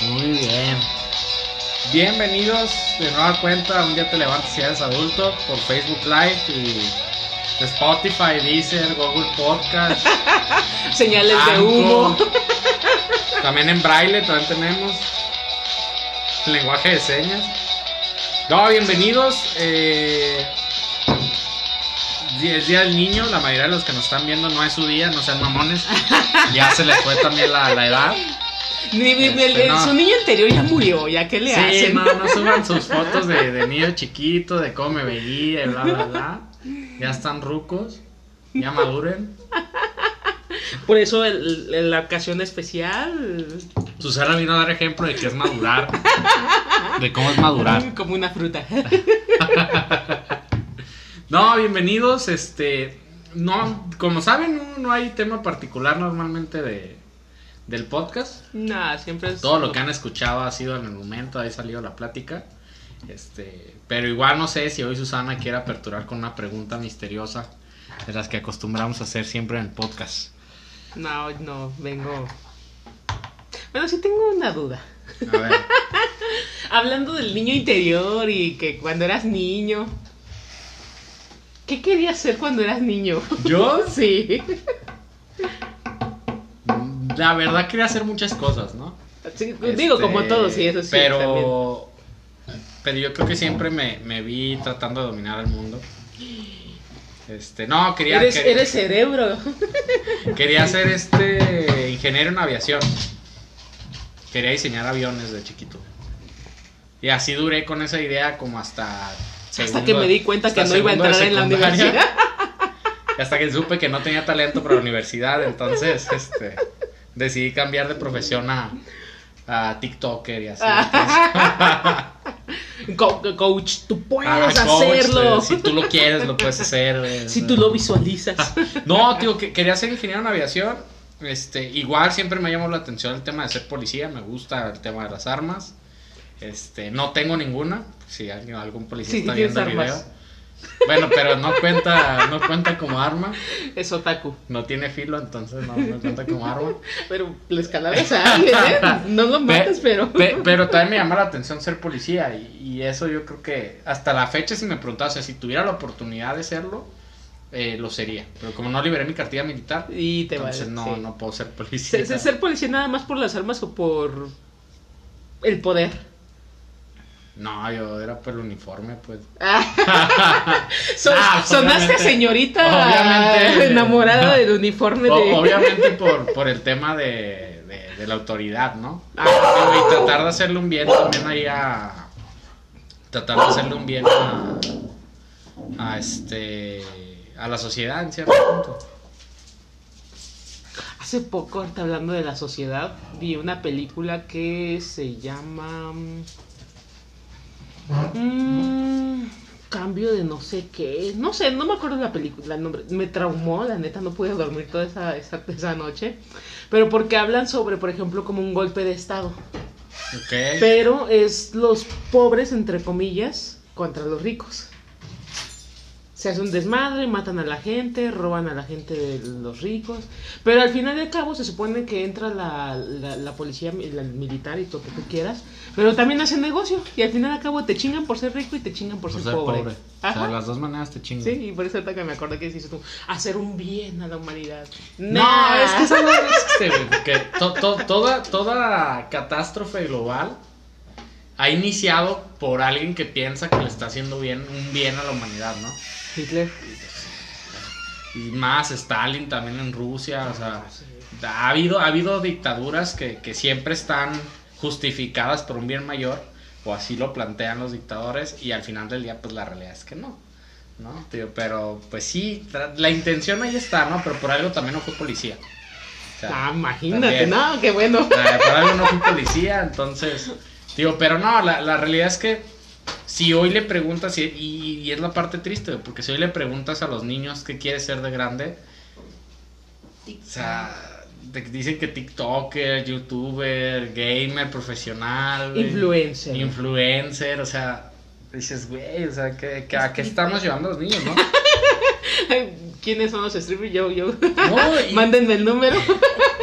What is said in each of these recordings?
Muy bien. Bienvenidos de nueva cuenta. Un día te levantas y eres adulto por Facebook Live y Spotify, Deezer, Google Podcast. Señales de humo. También en braille, también tenemos lenguaje de señas. No, bienvenidos. Eh, es Día del Niño. La mayoría de los que nos están viendo no es su día, no sean mamones. Ya se les fue también la, la edad. Este, el no. Su niño anterior ya murió, ¿ya qué le Sí, hacen? no, no suban sus fotos de, de niño chiquito, de cómo me veía, y bla, bla, bla. Ya están rucos, ya maduren. Por eso el- el- la ocasión especial. Susana vino a dar ejemplo de que es madurar. De cómo es madurar. Como una fruta. No, bienvenidos. Este, no, como saben, no, no hay tema particular normalmente de, del podcast. Nah, siempre es. Todo lo que han escuchado ha sido en el momento, ahí salido la plática. Este, pero igual no sé si hoy Susana quiere aperturar con una pregunta misteriosa de las que acostumbramos a hacer siempre en el podcast. No, no, vengo. Bueno, sí tengo una duda. A ver, Hablando del niño interior y que cuando eras niño. ¿Qué querías ser cuando eras niño? yo Sí. La verdad quería hacer muchas cosas, ¿no? Sí, Digo, como Este, todos, sí, eso sí. Pero, también. pero yo creo que siempre me, me vi tratando de dominar el mundo. Este, no, quería, Eres, eres cerebro. quería ser este ingeniero en aviación. Quería diseñar aviones de chiquito. Y así duré con esa idea como hasta Hasta que me di cuenta que no iba a entrar en la universidad. Hasta que supe que no tenía talento para la universidad, entonces este, decidí cambiar de profesión a, a TikToker y así. Co- coach, tú puedes Ah, hacerlo. eh, si tú lo quieres, lo puedes hacer. eh, Si tú lo visualizas. No, tío, que quería ser ingeniero en aviación. Este, igual siempre me llamó la atención el tema de ser policía, me gusta el tema de las armas. Este, no tengo ninguna. Si alguien, algún policía Sí, está viendo el video. Bueno, pero no cuenta, no cuenta como arma. Es otaku. No tiene filo, entonces no, no cuenta como arma. Pero le escalabas a alguien, ¿eh? No lo mates, pero. Pe- pero también me llama la atención ser policía y, y eso yo creo que hasta la fecha si me preguntaba, o sea, si tuviera la oportunidad de serlo, eh, lo sería. Pero como no liberé mi cartilla militar, Y te entonces vale. no, sí. no puedo ser policía. Se- se- Ser policía nada más por las armas o por el poder. No, yo era por el uniforme, pues. Son- Ah, sonaste señorita Obviamente. enamorada del uniforme O- de. obviamente por, por el tema de, de- de la autoridad, ¿no? Ah. Y tratar de hacerle un bien también ahí a... Tratar de hacerle un bien a... A este... A la sociedad en cierto punto. Hace poco, ahorita hablando de la sociedad, vi una película que se llama. Mm, cambio de no sé qué. No sé, no me acuerdo de la película. el nombre. Me traumó, la neta, no pude dormir toda esa, esa, esa noche. Pero porque hablan sobre, por ejemplo, como un golpe de Estado. Ok. Pero es los pobres, entre comillas, contra los ricos. Se hace un desmadre, matan a la gente, roban a la gente de los ricos. Pero al final de cabo se supone que entra la, la, la policía la militar y todo lo que tú quieras. Pero también hacen negocio. Y al final de cabo te chingan por ser rico y te chingan por, Por ser, ser pobre. pobre. O Ajá. sea, las dos maneras te chingan. Sí, y por eso ahorita que me acordé que dices tú, hacer un bien a la humanidad. No, Nah. es que eso no existe, güey, porque to- to- toda, toda catástrofe global ha iniciado por alguien que piensa que le está haciendo bien, un bien a la humanidad, ¿no? Hitler. Y más Stalin también en Rusia, o sea, ha habido, ha habido dictaduras que, que siempre están justificadas por un bien mayor, o así lo plantean los dictadores, y al final del día, pues la realidad es que no. ¿No? Tío, pero pues sí, la intención ahí está, ¿no? Pero por algo también no fue policía. O sea, Ah, imagínate, también. no, qué bueno. Eh, por algo no fui policía, entonces, digo, pero no, la, la realidad es que si hoy le preguntas, y, es la parte triste, porque si hoy le preguntas a los niños qué quiere ser de grande, o sea, te dicen que TikToker, YouTuber, gamer, profesional, Influencer. influencer, o sea, dices, güey, o sea, ¿qué, qué- ¿a qué estamos llevando a los niños, no? ¿Quiénes son los strippers? Yo, yo. No, y- Mándenme el número.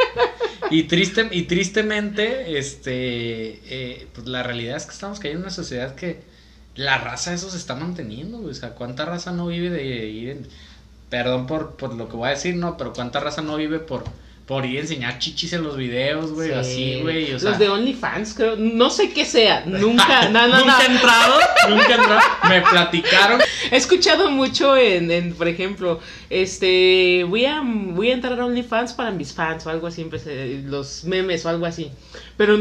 y, triste, y tristemente, este, eh, pues la realidad es que estamos cayendo en una sociedad que la raza eso se está manteniendo. O sea, ¿cuánta raza no vive de ir en... Perdón por, por lo que voy a decir, no, pero ¿cuánta raza no vive por por ir a enseñar chichis en los videos, güey, Sí. así, güey. O sea, Los de OnlyFans, creo. No sé qué sea. Nunca, no, no, nunca he no. entrado, nunca he entrado. Me platicaron. He escuchado mucho en, en, por ejemplo, este, voy a, voy a entrar a OnlyFans para mis fans o algo así, empecé, los memes o algo así. Pero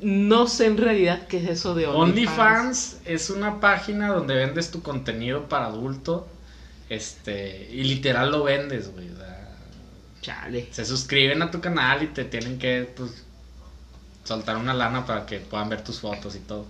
no sé en realidad qué es eso de OnlyFans. OnlyFans es una página donde vendes tu contenido para adulto. Este, y literal lo vendes, güey. o sea, Se suscriben a tu canal y te tienen que, pues, soltar una lana para que puedan ver tus fotos y todo.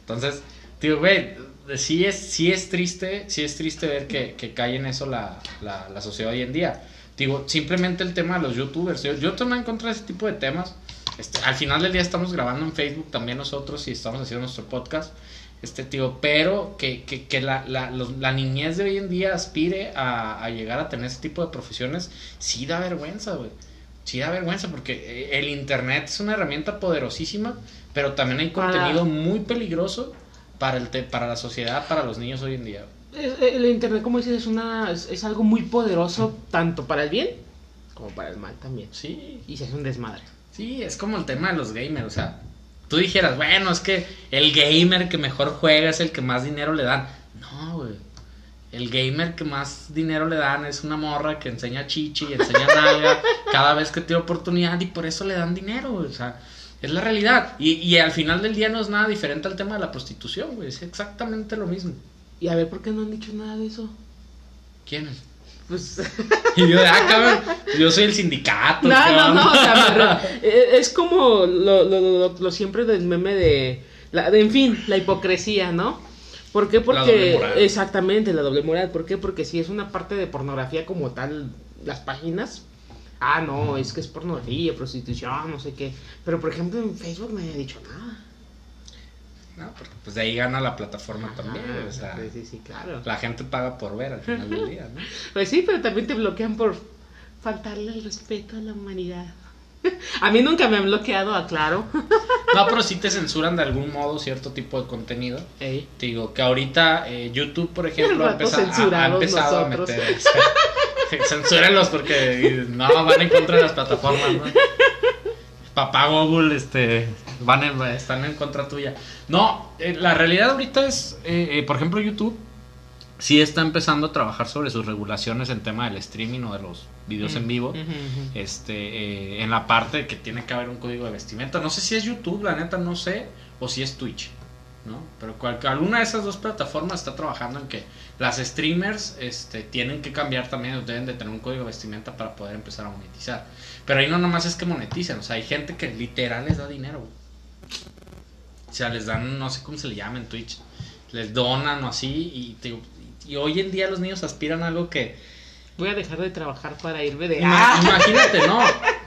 Entonces, tío, güey, sí es, sí es triste, sí es triste ver que, que cae en eso la, la, sociedad hoy en día. Digo, simplemente el tema de los youtubers. Yo, yo también encontré ese tipo de temas. Este, al final del día estamos grabando en Facebook también nosotros y estamos haciendo nuestro podcast. Este tío, pero que, que, que la, la, los- la niñez de hoy en día aspire a, a llegar a tener ese tipo de profesiones, sí da vergüenza, güey. Sí da vergüenza porque eh, el internet es una herramienta poderosísima, pero también hay Para- contenido muy peligroso para, el te- para la sociedad, para los niños hoy en día. Es- El internet, como dices, es, una, es, es algo muy poderoso, tanto para el bien como para el mal también. Sí, Y se hace un desmadre. Sí, es como el tema de los gamers, o sea, tú dijeras, bueno, es que el gamer que mejor juega es el que más dinero le dan. No, güey. El gamer que más dinero le dan es una morra que enseña chichi y enseña nalga cada vez que tiene oportunidad y por eso le dan dinero, güey. O sea, es la realidad. Y, y al final del día no es nada diferente al tema de la prostitución, güey. Es exactamente lo mismo. Y a ver, ¿por qué no han dicho nada de eso? ¿Quién es? Pues... Y yo, ah, cabrón, yo soy el sindicato. No, ¿qué no, no, o sea, re- eh, es como lo, lo, lo, lo siempre del meme de, la, de, en fin, la hipocresía, ¿no? ¿Por qué? Porque, doble moral. exactamente, la doble moral, ¿por qué? Porque si es una parte de pornografía como tal, las páginas, ah, no, es que es pornografía, prostitución, no sé qué, pero por ejemplo en Facebook no haya dicho nada. No, porque pues de ahí gana la plataforma también, o sea. sí, sí, sí, claro. La gente paga por ver al final del día, ¿no? Pues sí, pero también te bloquean por faltarle el respeto a la humanidad. A mí nunca me han bloqueado, aclaro. No, pero sí te censuran de algún modo cierto tipo de contenido. Ey. Te digo que ahorita eh, YouTube, por ejemplo, ha rato empezado, ha- empezado a meter. Censúrenlos porque no van en contra de las plataformas, ¿no? Papá Google, este, van en- están en contra tuya. No, eh, la realidad ahorita es, eh, eh, por ejemplo, YouTube sí está empezando a trabajar sobre sus regulaciones en tema del streaming o de los videos en vivo. Este eh, en la parte de que tiene que haber un código de vestimenta. No sé si es YouTube, la neta no sé, o si es Twitch, ¿no? Pero cual- alguna de esas dos plataformas está trabajando en que las streamers este, tienen que cambiar también, deben de tener un código de vestimenta para poder empezar a monetizar. Pero ahí no nomás es que moneticen, o sea, hay gente que literal les da dinero. güey. O sea, les dan, no sé cómo se le llama en Twitch, les donan o así, y, te y hoy en día los niños aspiran a algo que Voy a dejar de trabajar para irme de... ¡Ah! Imagínate, ¿no?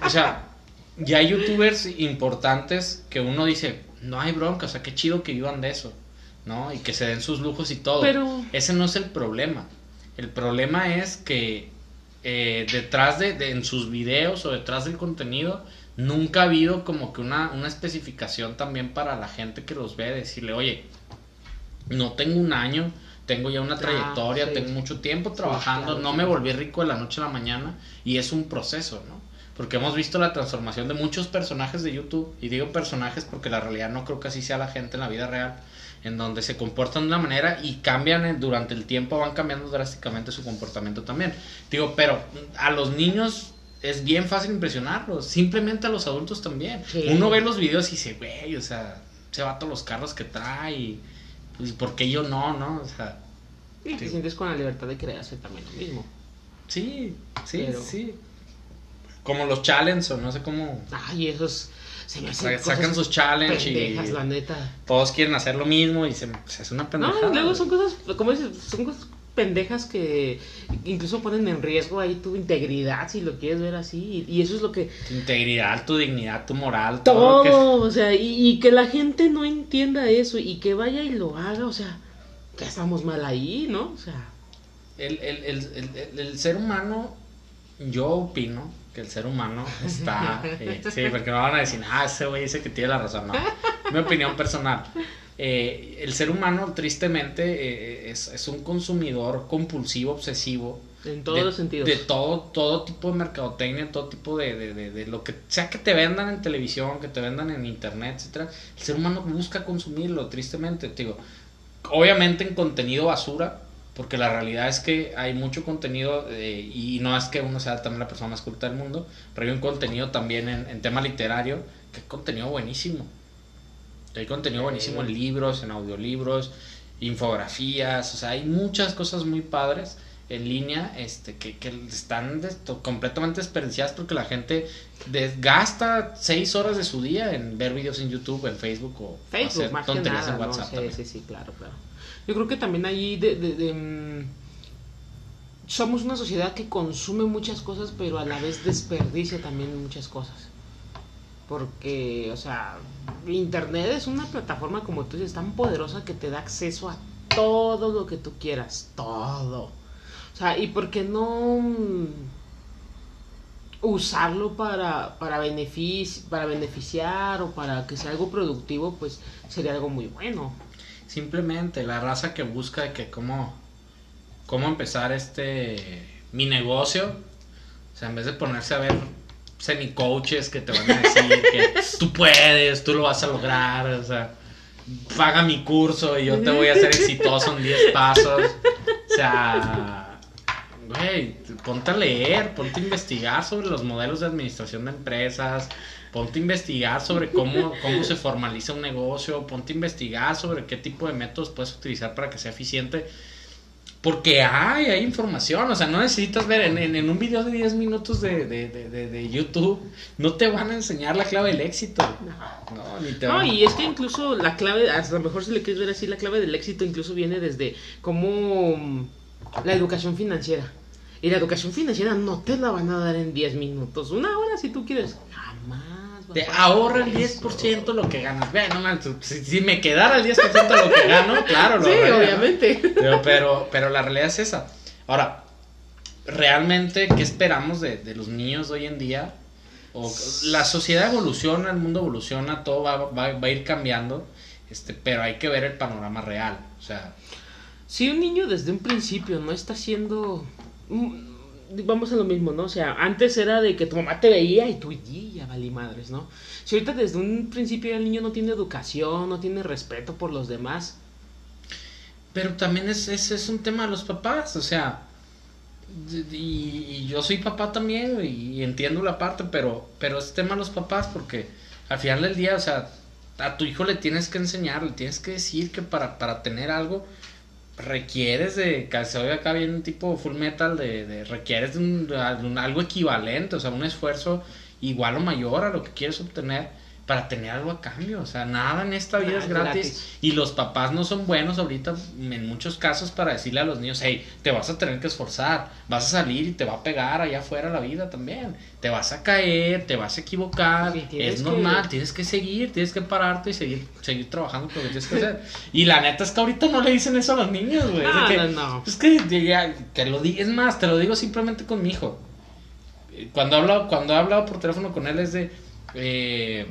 O sea, ya hay youtubers importantes que uno dice, no hay bronca, o sea, qué chido que vivan de eso, ¿no? Y que se den sus lujos y todo. Pero- Ese no es el problema. El problema es que eh, detrás de, de- en sus videos o detrás del contenido, nunca ha habido como que una, una especificación también para la gente que los ve, decirle, oye, no tengo un año, tengo ya una Ah, trayectoria, sí. tengo mucho tiempo trabajando, claro, no me volví rico de la noche a la mañana y es un proceso, ¿no? Porque hemos visto la transformación de muchos personajes de YouTube, y digo personajes porque la realidad no creo que así sea la gente en la vida real, en donde se comportan de una manera y cambian en- durante el tiempo, van cambiando drásticamente su comportamiento también. Digo, pero a los niños es bien fácil impresionarlos, simplemente a los adultos también. Sí. Uno ve los videos y dice, güey, o sea, se va todos los carros que trae y pues, ¿por qué yo no, no? O sea, Y te Sí. sientes con la libertad de querer hacer también lo mismo. sí, sí, Pero- sí. Como los challenges o no sé cómo Ay, esos... Se me hacen sa- sacan sus challenges pendejas, y la neta. todos quieren hacer lo mismo y se, se hace una No, pendejada. y luego son cosas, como dices, son cosas pendejas que incluso ponen en riesgo ahí tu integridad, si lo quieres ver así. Y, eso es lo que... Tu integridad, tu dignidad, tu moral, todo, lo que- Todo, o sea, y, y que la gente no entienda eso y que vaya y lo haga, o sea, ya estamos mal ahí, ¿no? O sea, el, el, el, el- ser humano, yo opino que el ser humano está... eh, sí, porque no van a decir, ah, ese güey dice que tiene la razón. No, mi opinión personal. Eh, el ser humano, tristemente, eh, es, es un consumidor compulsivo, obsesivo. En todos de, los sentidos. De todo, todo tipo de mercadotecnia, todo tipo de, de, de, de lo que sea que te vendan en televisión, que te vendan en internet, etcétera. El ser humano busca consumirlo, tristemente. Te digo, obviamente en contenido basura, porque la realidad es que hay mucho contenido eh, y no es que uno sea también la persona más culta del mundo, pero hay un contenido también en, en tema literario que es contenido buenísimo. Hay contenido buenísimo en libros, en audiolibros, infografías, o sea, hay muchas cosas muy padres en línea este, que, que están des- completamente desperdiciadas porque la gente desgasta seis horas de su día en ver videos en YouTube, en Facebook o Facebook, hacer más tonterías nada, en ¿no? WhatsApp. Sí, sí, claro, claro. Yo creo que también ahí de, de- de, mm, somos una sociedad que consume muchas cosas, pero a la vez desperdicia también muchas cosas. Porque, o sea, Internet es una plataforma, como tú dices, tan poderosa que te da acceso a todo lo que tú quieras, todo. O sea, ¿y por qué no mm, usarlo para, para, para beneficiar o para que sea algo productivo? Pues sería algo muy bueno. Simplemente la raza que busca que cómo, cómo empezar este mi negocio. O sea, en vez de ponerse a ver semi-coaches que te van a decir que tú puedes, tú lo vas a lograr, o sea, paga mi curso y yo te voy a hacer exitoso en 10 pasos. O sea, güey, ponte a leer, ponte a investigar sobre los modelos de administración de empresas, ponte a investigar sobre cómo, cómo se formaliza un negocio, ponte a investigar sobre qué tipo de métodos puedes utilizar para que sea eficiente. Porque hay, hay información, o sea, no necesitas ver en, en, en un video de 10 minutos de, de, de, de- de YouTube, no te van a enseñar la clave del éxito. No, ni te No, van y es que incluso la clave, a lo mejor si le quieres ver así, la clave del éxito incluso viene desde como mm, la educación financiera. Y la educación financiera no te la van a dar en 10 minutos, una hora si tú quieres. Jamás. Te papá. ahorra el 10% lo que ganas. Ve, no manches, si, si me quedara el 10% de lo que gano, claro, lo Sí, obviamente. Pero, pero, pero la realidad es esa. Ahora, realmente, ¿qué esperamos de, de los niños de hoy en día? O, la sociedad evoluciona, el mundo evoluciona, todo va, va, va a ir cambiando, este, pero hay que ver el panorama real. O sea, Si un niño desde un principio no está haciendo... Vamos a lo mismo, ¿no? O sea, antes era de que tu mamá te veía y tú y ya valí madres, ¿no? Si ahorita desde un principio el niño no tiene educación, no tiene respeto por los demás, Pero también es, es, es un tema de los papás, o sea, y, yo soy papá también y entiendo la parte, pero, pero es tema de los papás porque al final del día, o sea, a tu hijo le tienes que enseñar, le tienes que decir que para, para tener algo requieres de, oye acá bien un tipo full metal, de, de requieres de un- algo equivalente, o sea, un esfuerzo igual o mayor a lo que quieres obtener para tener algo a cambio, o sea, nada en esta vida Nada es es gratis. gratis. Y los papás no son buenos ahorita en muchos casos para decirle a los niños, hey, te vas a tener que esforzar, vas a salir y te va a pegar allá afuera la vida también. Te vas a caer, te vas a equivocar, Sí, es que- normal, tienes que seguir, tienes que pararte y seguir, seguir trabajando con lo que tienes que hacer. Y la neta es que ahorita no le dicen eso a los niños, güey. Es No, que- no, no. Es que ya, te lo di, es más, te lo digo simplemente con mi hijo. Cuando he hablado, cuando he hablado por teléfono con él es de eh,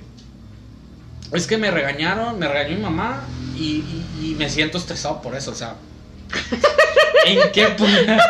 es que me regañaron, me regañó mi mamá y, y- y me siento estresado por eso, o sea. ¿En qué, pu-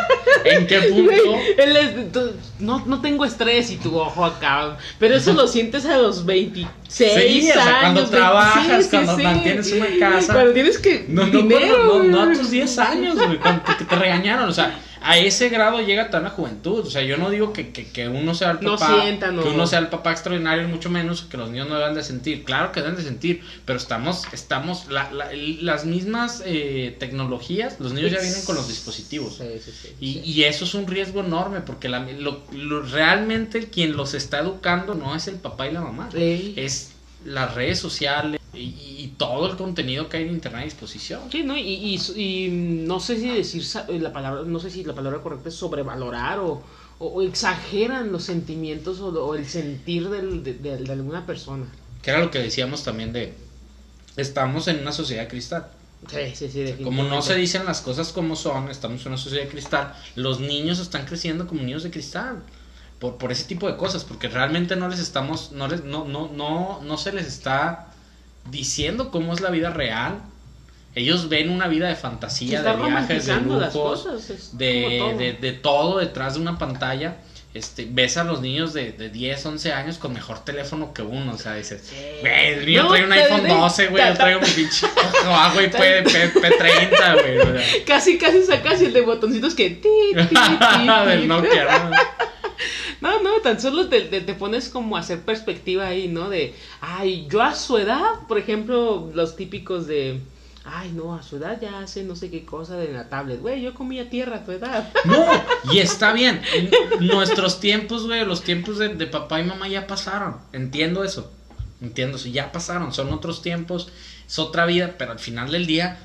¿En qué punto? Él es, tú- no, no tengo estrés y tu ojo acá. Pero eso lo sientes a los 26 Sí, o sea, años. cuando 20 trabajas, sí, cuando sí. mantienes una casa. Cuando tienes que. No, no, dinero. no, no, no a tus 10 años, güey, cuando te, te regañaron, o sea, a ese grado llega tan la juventud, o sea, yo no digo que, que, que uno sea el No papá, sientan, no. que uno sea el papá extraordinario, mucho menos que los niños no deben de sentir, claro que deben de sentir, pero estamos, estamos, la, la- las mismas eh, tecnologías, los niños ya vienen con los dispositivos, Sí, sí, sí, y, y eso es un riesgo enorme, porque la- lo- lo- realmente quien los está educando no es el papá y la mamá, es las redes sociales y, y todo el contenido que hay en internet a disposición. Sí, ¿no? Y, y, y no sé si decir eh, la palabra, no sé si la palabra correcta es sobrevalorar o, o- o exageran los sentimientos o, o el sentir del- de, de- de alguna persona. Que era lo que decíamos también de estamos en una sociedad cristal. Sí, sí, sí, Como no se dicen las cosas como son, estamos en una sociedad de cristal. Los niños están creciendo como niños de cristal. Por, por ese tipo de cosas, porque realmente no les estamos, no les, no, no, no, no se les está diciendo cómo es la vida real. Ellos ven una vida de fantasía, de viajes, de lujos, de, todo. de, de todo detrás de una pantalla. Este, ves a los niños de, de 10, 11 años con mejor teléfono que uno, o sea, dices, güey, el mío No, trae un iPhone diré, 12, güey, yo traigo mi pinche abajo y P, P, P30, güey, o sea. Casi, casi sacas el de botoncitos que... ti, ti, ti, del. Nokia, ¿no? No, no, tan solo te, te, te pones como a hacer perspectiva ahí, ¿no? De, ay, yo a su edad, por ejemplo, los típicos de, ay, no, a su edad ya hace no sé qué cosa de la tablet. Güey, yo comía tierra a tu edad. No, y está bien. En nuestros tiempos, güey, los tiempos de, de papá y mamá ya pasaron. Entiendo eso. Entiendo eso. Ya pasaron. Son otros tiempos. Es otra vida. Pero al final del día,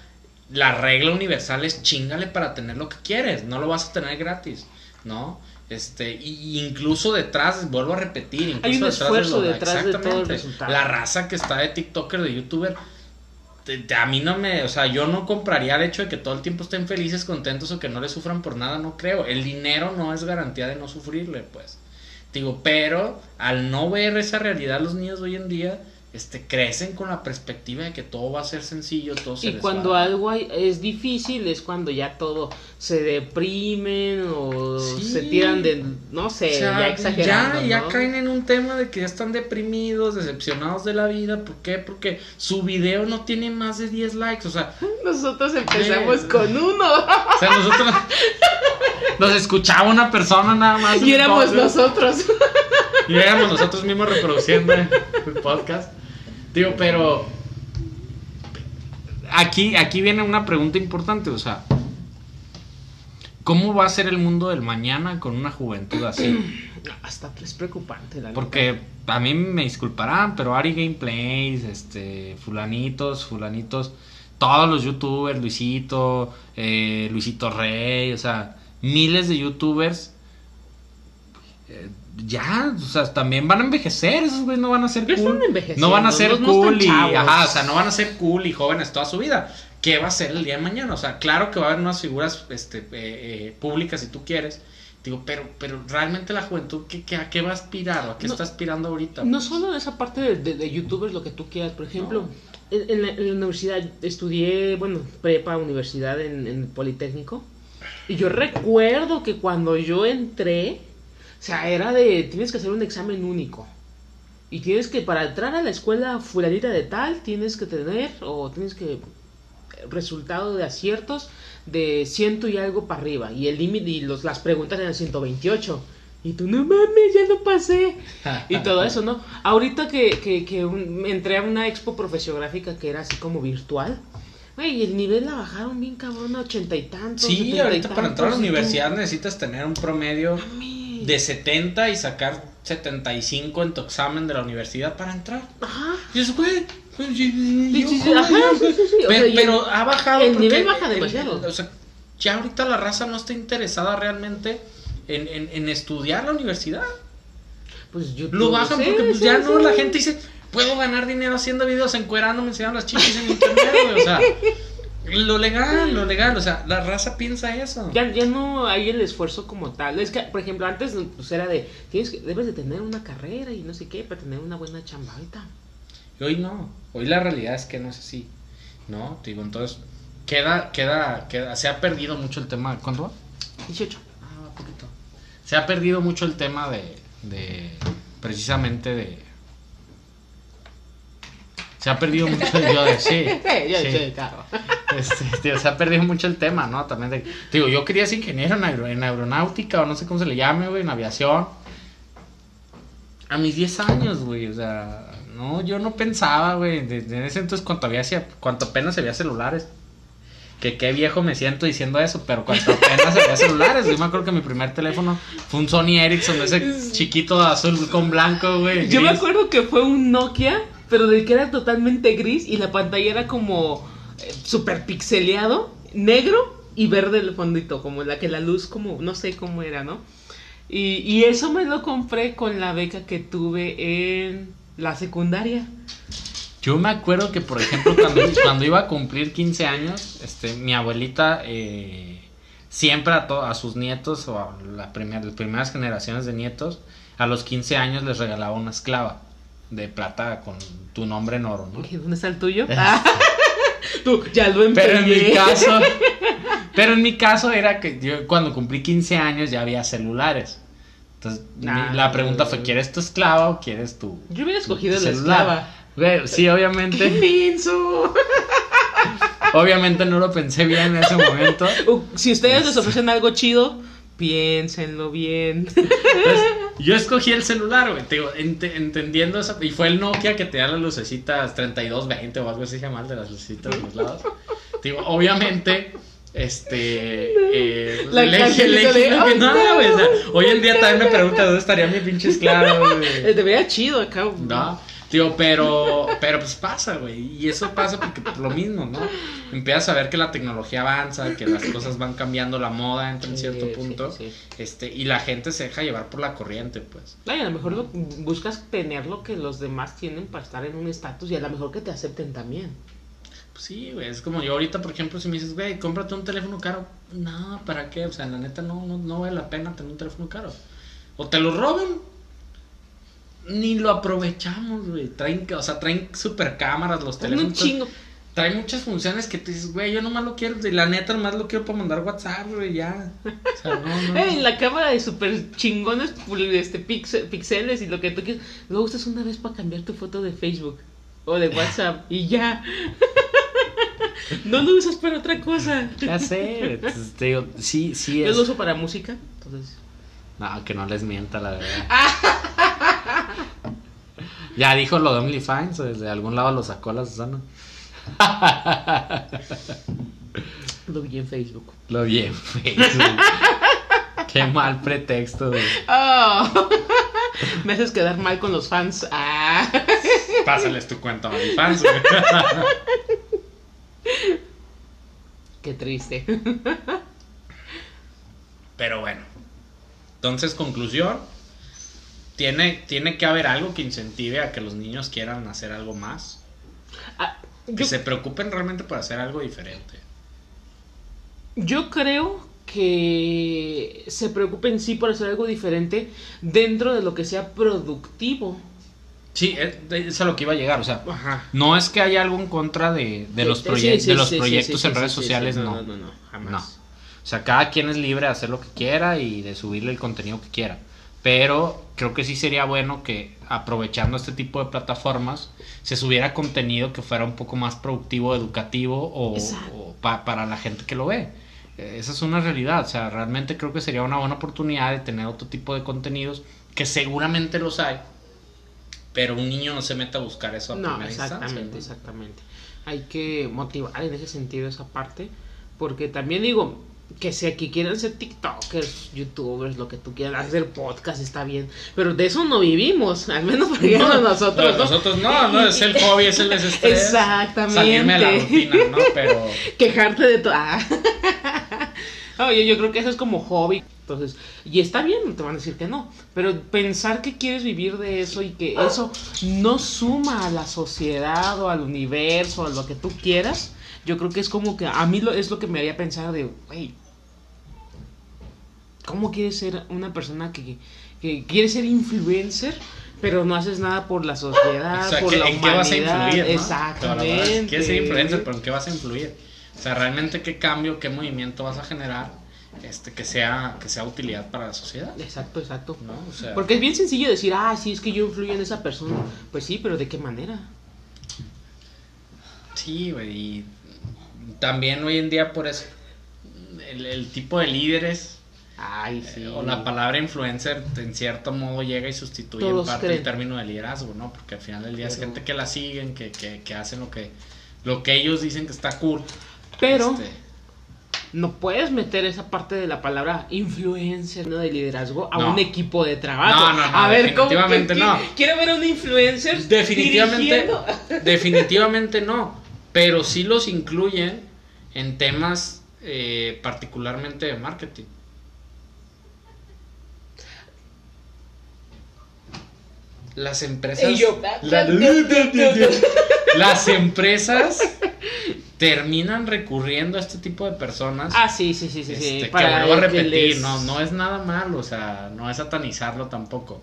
la regla universal es chingale para tener lo que quieres. No lo vas a tener gratis. ¿No? Este, y incluso detrás, vuelvo a repetir, incluso Hay un detrás esfuerzo lo- detrás de todo el exactamente, resultado. La raza que está de TikToker, de YouTuber, te- te- a mí no me, o sea, yo no compraría el hecho de que todo el tiempo estén felices, contentos o que no le sufran por nada, no creo. El dinero no es garantía de no sufrirle, pues. Digo, pero al no ver esa realidad los niños hoy en día, este, crecen con la perspectiva de que todo va a ser sencillo, todo se Y cuando va algo hay- es difícil es cuando ya todo se deprimen o Sí. se tiran de, no sé, O sea, ya exagerando. ya, ya ¿no? caen en un tema de que ya están deprimidos, decepcionados de la vida. ¿Por qué? Porque su video no tiene más de 10 likes. O sea, Nosotros empezamos con uno o sea nosotros nos escuchaba una persona nada más. y éramos nosotros. Y éramos nosotros mismos reproduciendo el podcast. Digo, pero aquí, aquí viene una pregunta importante, o sea, ¿cómo va a ser el mundo del mañana con una juventud así? Hasta es preocupante la neta. Porque a mí me disculparán, pero Ari Gameplays, este, fulanitos, fulanitos, todos los youtubers, Luisito, eh, Luisito Rey, o sea, miles de youtubers, eh, ya, o sea, también van a envejecer, esos güeyes no van a ser cool. están No van a ser no- cool y, ajá, o sea, no van a ser cool y jóvenes toda su vida. ¿Qué va a ser el día de mañana? O sea, claro que va a haber unas figuras este, eh, eh, públicas si tú quieres. Digo, pero, pero realmente la juventud, ¿qué, qué, ¿a qué va a aspirar? ¿O a qué No- está aspirando ahorita? No solo de esa parte de, de- de youtubers, lo que tú quieras. Por ejemplo, No. en, en la, en la universidad estudié, bueno, prepa, universidad en, en el Politécnico. Y yo recuerdo que cuando yo entré, o sea, era de, tienes que hacer un examen único. Y tienes que, para entrar a la escuela fulanita de tal, tienes que tener, o tienes que, resultado de aciertos de ciento y algo para arriba. Y el límite, y los, las preguntas eran 128. Y tú, no mames, ya lo pasé. Y todo eso, ¿no? Ahorita que, que, que un- entré a una expo profesiográfica que era así como virtual, güey, el nivel la bajaron bien cabrón a ochenta y tantos. Sí, setenta y ahorita para entrar a la tantos, y tú, universidad necesitas tener un promedio mames. De 70 y sacar 75 en tu examen de la universidad para entrar. Ajá. Y eso, güey, pues, Sí, yo, sí, o Pero, sea, y pero el- ha bajado. el nivel baja el- demasiado. o sea, ya ahorita la raza no está interesada realmente en, en, en estudiar la universidad. Pues yo Lo bajan porque pues ya no, la gente dice, puedo ganar dinero haciendo videos encuerándome, enseñando las chichis en internet, güey", o sea, lo legal, lo legal, o sea, la raza piensa eso. Ya, ya no hay el esfuerzo como tal. Es que, por ejemplo, antes pues era de, tienes que, debes de tener una carrera y no sé qué para tener una buena chamba ahorita. Y hoy no, hoy la realidad es que no es así, ¿no? Digo, entonces, queda, queda, queda, se ha perdido mucho el tema, ¿cuánto va? 18. Ah, poquito. Se ha perdido mucho el tema de, de precisamente de... Se ha perdido mucho yo de sí. Sí, yo sí. sí, claro. Este, tío, se ha perdido mucho el tema, ¿no? También de, digo, yo quería ser ingeniero en, aero- en aeronáutica o no sé cómo se le llame, güey, en aviación. A mis 10 años, güey, o sea, no, yo no pensaba, güey, desde ese entonces cuando había, cuanto apenas había celulares. Que qué viejo me siento diciendo eso, pero cuando apenas había celulares, yo me acuerdo que mi primer teléfono fue un Sony Ericsson, ese chiquito azul con blanco, güey. Yo me acuerdo que fue un Nokia, pero del que era totalmente gris y la pantalla era como eh, super pixeleado, negro y verde el fondito, como la que la luz como no sé cómo era, ¿no? Y, y eso me lo compré con la beca que tuve en la secundaria. Yo me acuerdo que, por ejemplo, cuando, cuando iba a cumplir 15 años, este, mi abuelita eh, siempre a, to- a sus nietos o a la primer- las primeras generaciones de nietos, a los 15 años les regalaba una esclava de plata con tu nombre en oro, ¿no? ¿Y ¿Dónde está el tuyo? Tú, ya lo Pero en mi empeñé. caso, pero en mi caso era que yo cuando cumplí 15 años ya había celulares. Entonces, Ah. la pregunta fue, ¿quieres tu esclava o quieres tu Yo hubiera escogido la esclava. Sí, ¡Qué obviamente. menso! Obviamente no lo pensé bien en ese momento. Uh, si ustedes les ofrecen algo chido, piénsenlo bien. Entonces, yo escogí el celular, güey, te digo, ent- entendiendo eso. Y fue el Nokia que te da las lucecitas 3220 o algo así se llama, el de las lucecitas de los lados. Te digo, obviamente, este. Eh, La le- le- de, "Oh, no, no, güey, o sea, hoy en día no, también me no". pregunta dónde estaría mi pinche esclavo, Eh, güey. Te veía chido acá. No, digo, pero, pero pues pasa, güey. Y eso pasa porque por lo mismo, ¿no? Empiezas a ver que la tecnología avanza, que las cosas van cambiando, la moda entra en Sí, cierto sí, punto. sí. Este, y la gente se deja llevar por la corriente, pues. Ay, a lo mejor lo- buscas tener lo que los demás tienen para estar en un estatus y a lo mejor que te acepten también. Pues sí, güey. Es como yo ahorita, por ejemplo, si me dices, güey, cómprate un teléfono caro. No, ¿para qué? O sea, la neta no, no, no vale la pena tener un teléfono caro. O te lo roban. Ni lo aprovechamos, güey. Traen, o sea, traen super cámaras los Un teléfonos. chingo. Trae muchas funciones que tú dices, güey, yo nomás lo quiero, y la neta nomás lo quiero para mandar WhatsApp, güey, ya. O sea, no, no. Ey, la cámara de super chingones este, pixel- pixeles y lo que tú quieras. Lo usas una vez para cambiar tu foto de Facebook o de WhatsApp y ya. no lo usas para otra cosa. Ya sé, te digo, sí, sí Yo es. lo uso para música, entonces. No, que no les mienta, la verdad. ya dijo lo de OnlyFans, desde algún lado lo sacó la Susana. Lo vi en Facebook. Lo vi en Facebook. Qué mal pretexto, güey. Oh, me haces quedar mal con los fans. Ah. Pásales tu cuenta a OnlyFans, güey. Qué triste. Pero bueno. Entonces, conclusión. Tiene, tiene que haber algo que incentive a que los niños quieran hacer algo más. Ah, Que se preocupen realmente por hacer algo diferente. yo creo que se preocupen sí por hacer algo diferente dentro de lo que sea productivo. Sí, es, a lo que iba a llegar. O sea, Ajá. no es que haya algo en contra de, de los, Sí, proye- sí, de los proyectos en redes sociales, no. No, no, no, jamás. No. O sea, cada quien es libre de hacer lo que quiera y de subirle el contenido que quiera. Pero creo que sí sería bueno que aprovechando este tipo de plataformas se subiera contenido que fuera un poco más productivo, educativo o, Exacto. o pa- para la gente que lo ve. Eh, Esa es una realidad. O sea, realmente creo que sería una buena oportunidad de tener otro tipo de contenidos que seguramente los hay. Pero un niño no se mete a buscar eso a No, primera exactamente, instancia. ¿no? exactamente. Hay que motivar en ese sentido esa parte, porque también digo que sea que quieran ser TikTokers, YouTubers, lo que tú quieras, hacer podcast está bien, pero de eso no vivimos, al menos por ejemplo No, nosotros. no, nosotros no, no, es el hobby, es el desestrés. Exactamente. Salirme de la rutina, ¿no? Pero Quejarte de todo. Ah. Oye, yo creo que eso es como hobby. Entonces, y está bien, no te van a decir que no, pero pensar que quieres vivir de eso y que eso no suma a la sociedad o al universo, a lo que tú quieras, yo creo que es como que a mí lo, es lo que me haría pensar de, hey, ¿cómo quieres ser una persona que, que quiere ser influencer, pero no haces nada por la sociedad, O sea, por ¿qué- la ¿en qué vas a humanidad? influir? ¿no? Exactamente. Quieres ser influencer, pero ¿en qué vas a influir? O sea, realmente qué cambio, qué movimiento vas a generar este, que, sea, que sea utilidad para la sociedad. Exacto, exacto. ¿no? O sea, Porque es bien sencillo decir, ah, sí, es que yo influyo en esa persona. Pues sí, pero ¿de qué manera? Sí, güey. Y también hoy en día, por eso, el, el tipo de líderes Ay, sí. eh, o la palabra influencer en cierto modo llega y sustituye Todos en parte creen. el término de liderazgo, ¿no? Porque al final del día es gente que la siguen, que, que, que hacen lo que, lo que ellos dicen que está cool. Pero Este, no puedes meter esa parte de la palabra influencer, ¿no? De liderazgo a No. un equipo de trabajo. No, no, no, a ver, ¿cómo que- definitivamente que- no. Quiero ver a un influencer. Definitivamente, dirigiendo? definitivamente no, pero sí los incluyen en temas eh, particularmente de marketing. Las empresas, Y yo, la- las empresas terminan recurriendo a este tipo de personas. Ah, sí, sí, sí, sí. sí, Este, que vuelvo a repetir, les- no, no es nada malo, o sea, no es satanizarlo tampoco.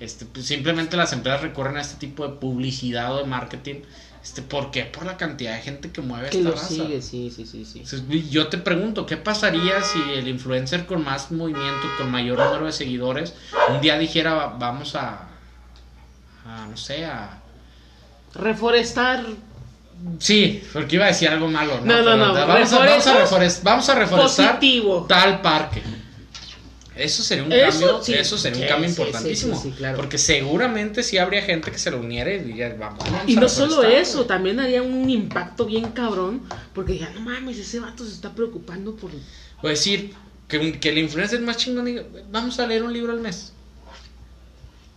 Este, pues, simplemente las empresas recurren a este tipo de publicidad o de marketing. Este, ¿Por qué? Por la cantidad de gente que mueve Que esta lo raza. sigue, sí, sí, sí, sí. Entonces, yo te pregunto, ¿qué pasaría si el influencer con más movimiento, con mayor número de seguidores, un día dijera, "Va- vamos a, a no sé, a... Reforestar Sí, porque iba a decir algo malo, ¿no? No, no, no, Vamos a, vamos, a vamos a reforestar positivo. tal parque. Eso sería un Eso cambio, sí. eso sería un Sí, cambio importantísimo. sí, sí, claro. Porque seguramente sí habría gente que se lo uniera y diría, vamos, vamos Y a no solo eso, güey". también haría un impacto bien cabrón, porque ya no mames, ese vato se está preocupando por... O decir, que, que el influencer más chingón diga, vamos a leer un libro al mes.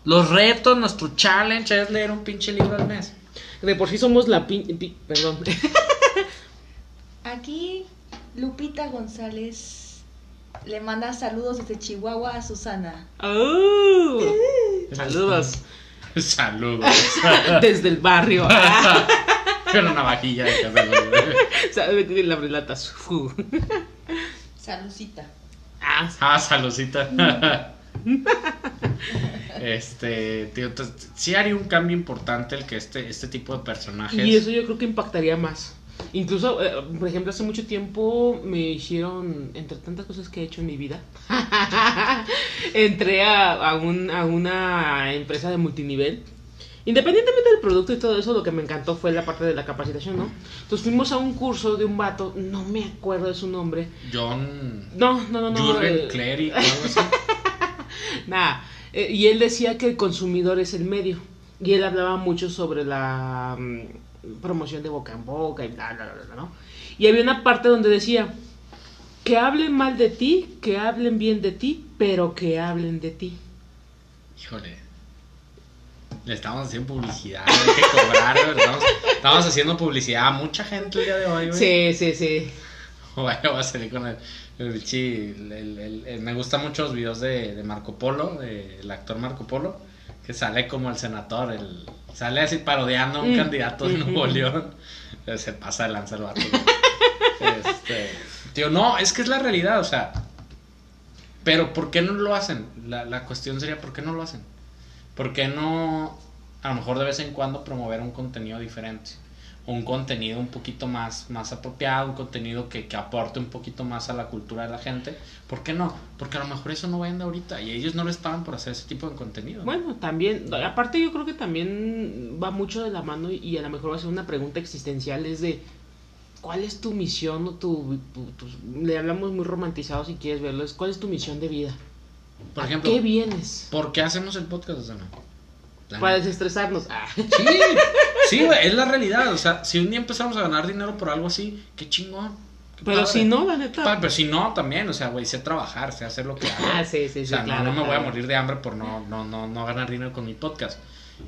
Los retos, nuestro challenge es leer un pinche libro al mes. De por sí somos la pin... pi- perdón. Aquí Lupita González le manda saludos desde Chihuahua a Susana. ¡Oh! Saludos. Saludos. Desde el barrio. Con una navajilla de Casablanca. ¿Sabe que la relatas? Fu. Salucita. Ah, Ah, saludcita. Este, tío, sí haría un cambio importante el que este, este tipo de personajes. Y eso yo creo que impactaría más. Incluso, eh, por ejemplo, hace mucho tiempo me hicieron, entre tantas cosas que he hecho en mi vida, entré a, a un- a una empresa de multinivel. Independientemente del producto y todo eso, lo que me encantó fue la parte de la capacitación, ¿no? Entonces fuimos a un curso de un vato, no me acuerdo de su nombre. John No, no, no, no. Jürgen eh, Cleric o algo así. Nada. Eh, y él decía que el consumidor es el medio. Y él hablaba mucho sobre la mm, promoción de boca en boca y bla, bla, bla, bla, ¿no? Y había una parte donde decía que hablen mal de ti, que hablen bien de ti, pero que hablen de ti. Híjole. Le estamos haciendo publicidad, hay que cobrar, le Estamos, estamos haciendo publicidad a mucha gente el día de hoy, güey. Sí, sí, sí. Bueno, voy a salir con el, el el- me gustan mucho los videos de, de Marco Polo, de- el actor Marco Polo, que sale como el senador, el, sale así parodiando a un Mm, candidato de. Nuevo León. Eh, Se pasa de lanza el vato. Este, tío, no, es que es la realidad, o sea. Pero ¿por qué no lo hacen? La, la cuestión sería ¿por qué no lo hacen? ¿Por qué no, a lo mejor de vez en cuando, promover un contenido diferente? Un contenido un poquito más, más apropiado, un contenido que, que aporte un poquito más a la cultura de la gente. ¿Por qué no? Porque a lo mejor eso no vende ahorita y ellos no les pagan por hacer ese tipo de contenido. Bueno, también, aparte yo creo que también va mucho de la mano y, a lo mejor va a ser una pregunta existencial, es de ¿cuál es tu misión o tu, tu- tu- le hablamos muy romantizado si quieres verlo, es cuál es tu misión de vida? por ¿A ejemplo, qué vienes? ¿por qué hacemos el podcast, Susana? La Para desestresarnos. Ah. Sí, sí, güey, es la realidad. O sea, si un día empezamos a ganar dinero por algo así, qué chingón. qué Pero padre. si no, la neta. Pero si no, también, o sea, güey, sé trabajar, sé hacer lo que hago. Ah, sí, sí, o sí, sea, no- claro, no, me voy a morir de hambre por no, no, no, no ganar dinero con mi podcast.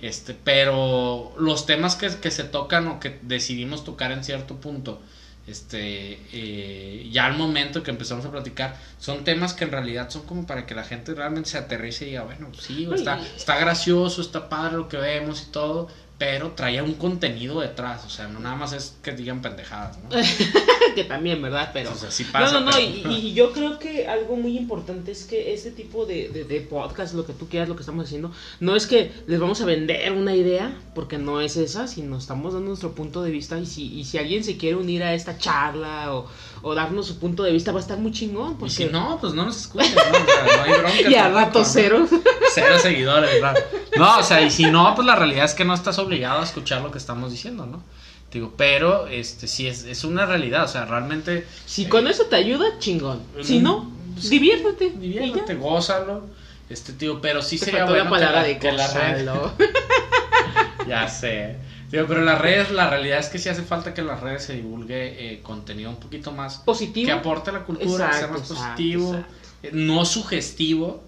Este, pero los temas que, que se tocan o que decidimos tocar en cierto punto, este, eh, ya al momento que empezamos a platicar, son temas que en realidad son como para que la gente realmente se aterrice y diga, bueno, sí, está, está gracioso, está padre lo que vemos y todo, pero traía un contenido detrás, o sea, no nada más es que digan pendejadas, ¿no? que también, ¿verdad? Pero. O sea, sí pasa, no, no, no. pero- Y, y yo creo que algo muy importante es que este tipo de, de, de podcast, lo que tú quieras, lo que estamos haciendo, no es que les vamos a vender una idea, porque no es esa, sino estamos dando nuestro punto de vista. Y si, y si alguien se quiere unir a esta charla o, o darnos su punto de vista, va a estar muy chingón. Y Porque... si no, pues no nos escuchen, ¿no? O sea, no hay bronca. y a rato cero. Cero seguidores, ¿verdad? No, o sea, y si no, pues la realidad es que no estás obligado a escuchar lo que estamos diciendo, ¿no? Digo, pero, este, sí es, es una realidad, o sea, realmente... Si eh, con eso te ayuda, chingón. Si no, pues, diviértete. Diviértete, y gózalo, este, tío, pero sí sería bueno que palabra la- de que la red... Ya sé. Digo, pero las redes, la realidad es que sí hace falta que en las redes se divulgue eh, contenido un poquito más... Positivo. Que aporte a la cultura, que sea más exacto, positivo, exacto. eh, no sugestivo.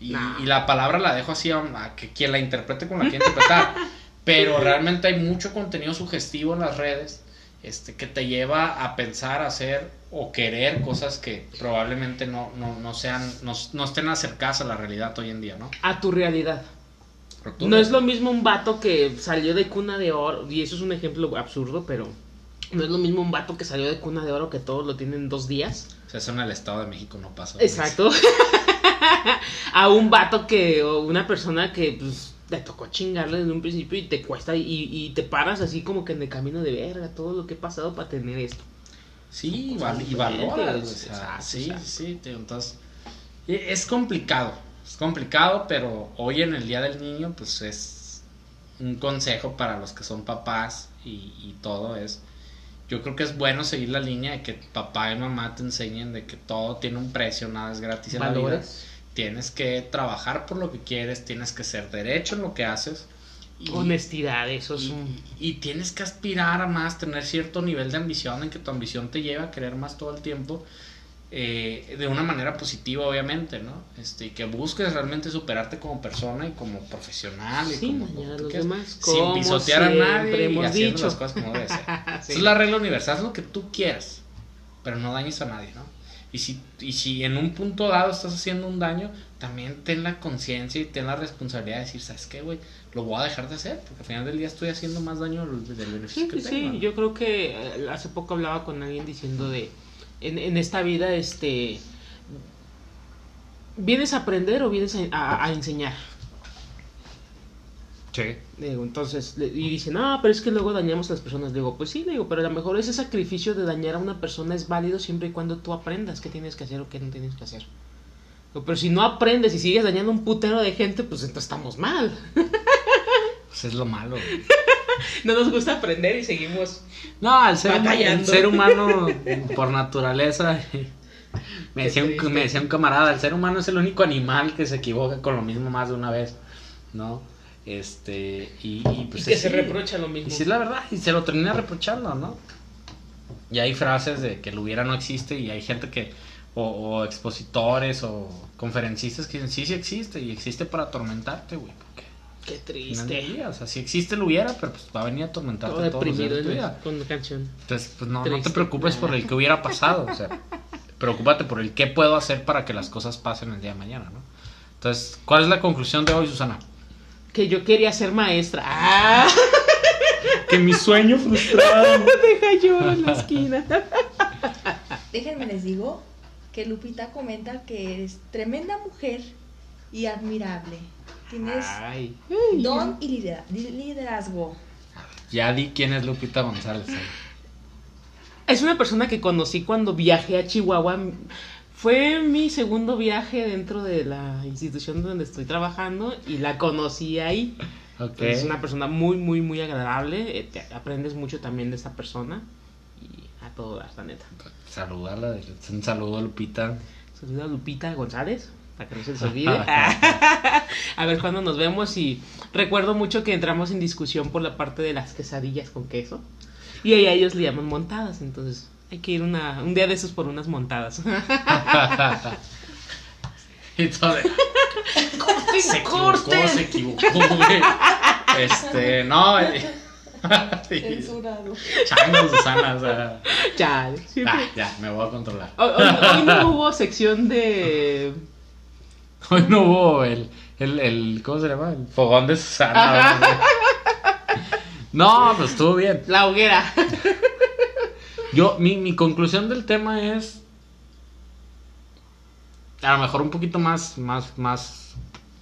Y, Nah. y la palabra la dejo así a, a que quien la interprete como la quiera interpretar. Pero realmente hay mucho contenido sugestivo en las redes este, que te lleva a pensar, hacer o querer cosas que probablemente no, no, no sean, no, no estén acercadas a la realidad hoy en día, ¿no? A tu realidad. No es lo mismo un vato que salió de cuna de oro, y eso es un ejemplo absurdo, pero No es lo mismo un vato que salió de cuna de oro que todos lo tienen dos días. O sea, eso en el Estado de México no pasa. Exacto. a un vato que, o una persona que pues, te tocó chingarle desde un principio y te cuesta y, y te paras así como que en el camino de verga, todo lo que he pasado para tener esto. Sí, y valoras. o sea, sí, sí, entonces. y Es complicado. Es complicado, pero hoy en el Día del Niño, pues es un consejo para los que son papás y, y todo es. Yo creo que es bueno seguir la línea de que papá y mamá te enseñen de que todo tiene un precio, nada es gratis en la vida. Valores, Tienes que trabajar por lo que quieres, tienes que ser derecho en lo que haces. y- honestidad, eso es y, un... y tienes que aspirar a más, tener cierto nivel de ambición en que tu ambición te lleve a querer más todo el tiempo. Eh, de una manera positiva, obviamente, ¿no? Este, y que busques realmente superarte como persona y como profesional y Sí, como, como los demás, sin pisotear a nadie siempre y hemos haciendo dicho. las cosas como debe ser. Sí. Es la regla universal, haz lo que tú quieras, pero no dañes a nadie, ¿no? Y si, y si en un punto dado estás haciendo un daño, también ten la conciencia y ten la responsabilidad de decir, ¿sabes qué, güey? Lo voy a dejar de hacer, porque al final del día estoy haciendo más daño del, beneficio Sí, que sí, tengo. sí, yo creo que eh, hace poco hablaba con alguien diciendo de, en, en esta vida, este, ¿vienes a aprender o vienes a, a- a enseñar? Sí. Digo, entonces, y dicen, no, pero es que luego dañamos a las personas. Digo, pues sí, digo, pero a lo mejor ese sacrificio de dañar a una persona es válido siempre y cuando tú aprendas qué tienes que hacer o qué no tienes que hacer. Digo, pero si no aprendes y sigues dañando a un putero de gente, pues entonces estamos mal. Pues es lo malo. No nos gusta aprender y seguimos. No, el ser, humano, el Batallando. ser humano por naturaleza. Me decía, un, triste. me decía un camarada, el ser humano es el único animal que se equivoca con lo mismo más de una vez, ¿no? Este, y, y pues y que es- se reprocha lo mismo. Y sí es la verdad, y se lo termina reprochando, ¿no? Y hay frases de que el hubiera no existe y hay gente que, o, o expositores o conferencistas que dicen, sí, sí existe y existe para atormentarte, güey. Qué triste. día, o sea, si existe el hubiera, pero pues va a venir a atormentarte Todo todos los días de tu vida. con la canción. Entonces, pues no, no te preocupes por el que hubiera pasado, o sea, preocúpate por el qué puedo hacer para que las cosas pasen el día de mañana, ¿no? Entonces, ¿cuál es la conclusión de hoy, Susana? Que yo quería ser maestra. ¡Ah! Que mi sueño frustrado. Deja yo en la esquina. Déjenme les digo que Lupita comenta que eres tremenda mujer y admirable. Tienes Ay. don y lidera- liderazgo. Ya di quién es Lupita González. ¿eh? Es una persona que conocí cuando viajé a Chihuahua. Fue mi segundo viaje dentro de la institución donde estoy trabajando y la conocí ahí. Ok. Es una persona muy, muy, muy agradable. eh, te aprendes mucho también de esta persona. Y a todo dar, la neta. Saludarla, un saludo a Lupita. Saludos a Lupita González, para que no se les olvide. a ver cuándo nos vemos. Y recuerdo mucho que entramos en discusión por la parte de las quesadillas con queso. Y ahí a ellos le llaman montadas. Entonces hay que ir una, un día de esos por unas montadas. y todo de- se equivocó, corten! se equivocó, güey. Este, no. eh, Censurado. Chango, Susana, o sea. Chale, siempre- ah, ya, me voy a controlar. Hoy, hoy- hoy no hubo sección de. Hoy no hubo el, el, el ¿cómo se llama? El fogón de Susana. No, pues estuvo bien. La hoguera. Yo, mi, mi conclusión del tema es. A lo mejor un poquito más, más, más.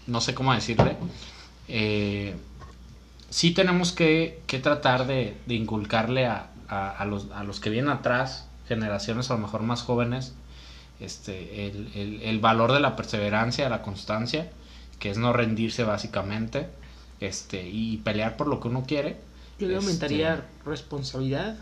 No sé cómo decirle. Eh, sí tenemos que, que tratar de, de inculcarle a, a- a los, a los que vienen atrás, generaciones a lo mejor más jóvenes, este, el, el- el valor de la perseverancia, la constancia, que es no rendirse básicamente, este, y pelear por lo que uno quiere. Yo le Este, aumentaría responsabilidad.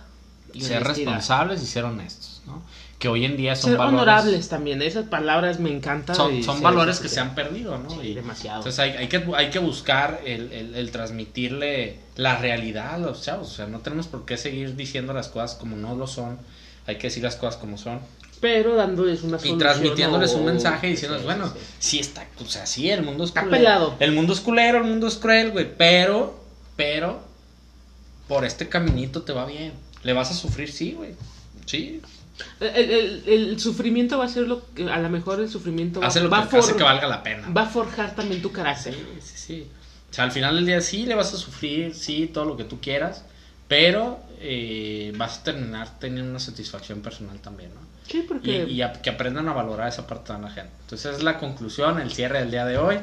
y ser honestidad. responsables y ser honestos, ¿no? Que hoy en día son Ser valores, honorables también. Esas palabras me encantan. son, son valores que se han perdido, ¿no? Sí, Y demasiado. Entonces hay, hay que, hay que buscar el, el- el transmitirle la realidad a los chavos, o sea, no tenemos por qué seguir diciendo las cosas como no lo son, hay que decir las cosas como son pero dándoles una y solución. transmitiéndoles o- un mensaje diciéndoles, bueno, sí. está, o sea, sí, el mundo es Está culero, pelado. el mundo es culero, el mundo es cruel, güey, pero, pero, por este caminito te va bien, le vas a sufrir, sí, güey, sí, El, el- el sufrimiento va a ser lo que. A lo mejor el sufrimiento va, hace lo va que a hace que valga la pena. va a forjar también tu carácter. Sí, sí, sí. O sea, al final del día sí le vas a sufrir, sí, todo lo que tú quieras, pero eh, vas a terminar teniendo una satisfacción personal también, ¿no? Sí, Y, porque. y a- que aprendan a valorar esa parte de la gente. Entonces es la conclusión, el cierre del día de hoy.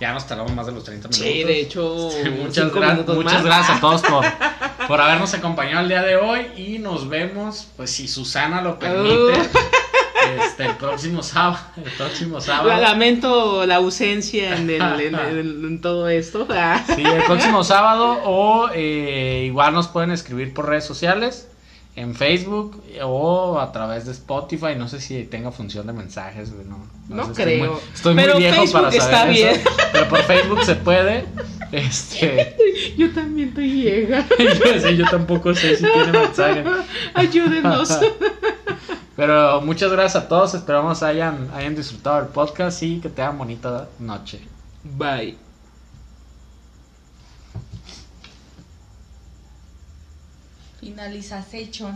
Ya nos tardamos más de los 30 minutos. Sí, de hecho. Este, muchas, gra- muchas más. gracias a todos por, por habernos acompañado el día de hoy y nos vemos, pues si Susana lo permite, este, el próximo sábado. El próximo sábado. La- lamento la ausencia en, el- en- en- en todo esto. Sí, el próximo sábado o eh, igual nos pueden escribir por redes sociales, en Facebook o a través de Spotify. No sé si tenga función de mensajes, güey, no, No sé, estoy creo. muy- Estoy Pero muy viejo Facebook para saber está eso, bien. Pero por Facebook se puede. Este, Yo también estoy yo, sí, yo tampoco sé si tiene mensaje. Ayúdenos. Pero muchas gracias a todos. Esperamos hayan, hayan disfrutado el podcast y que tengan bonita noche. Bye. Finalización.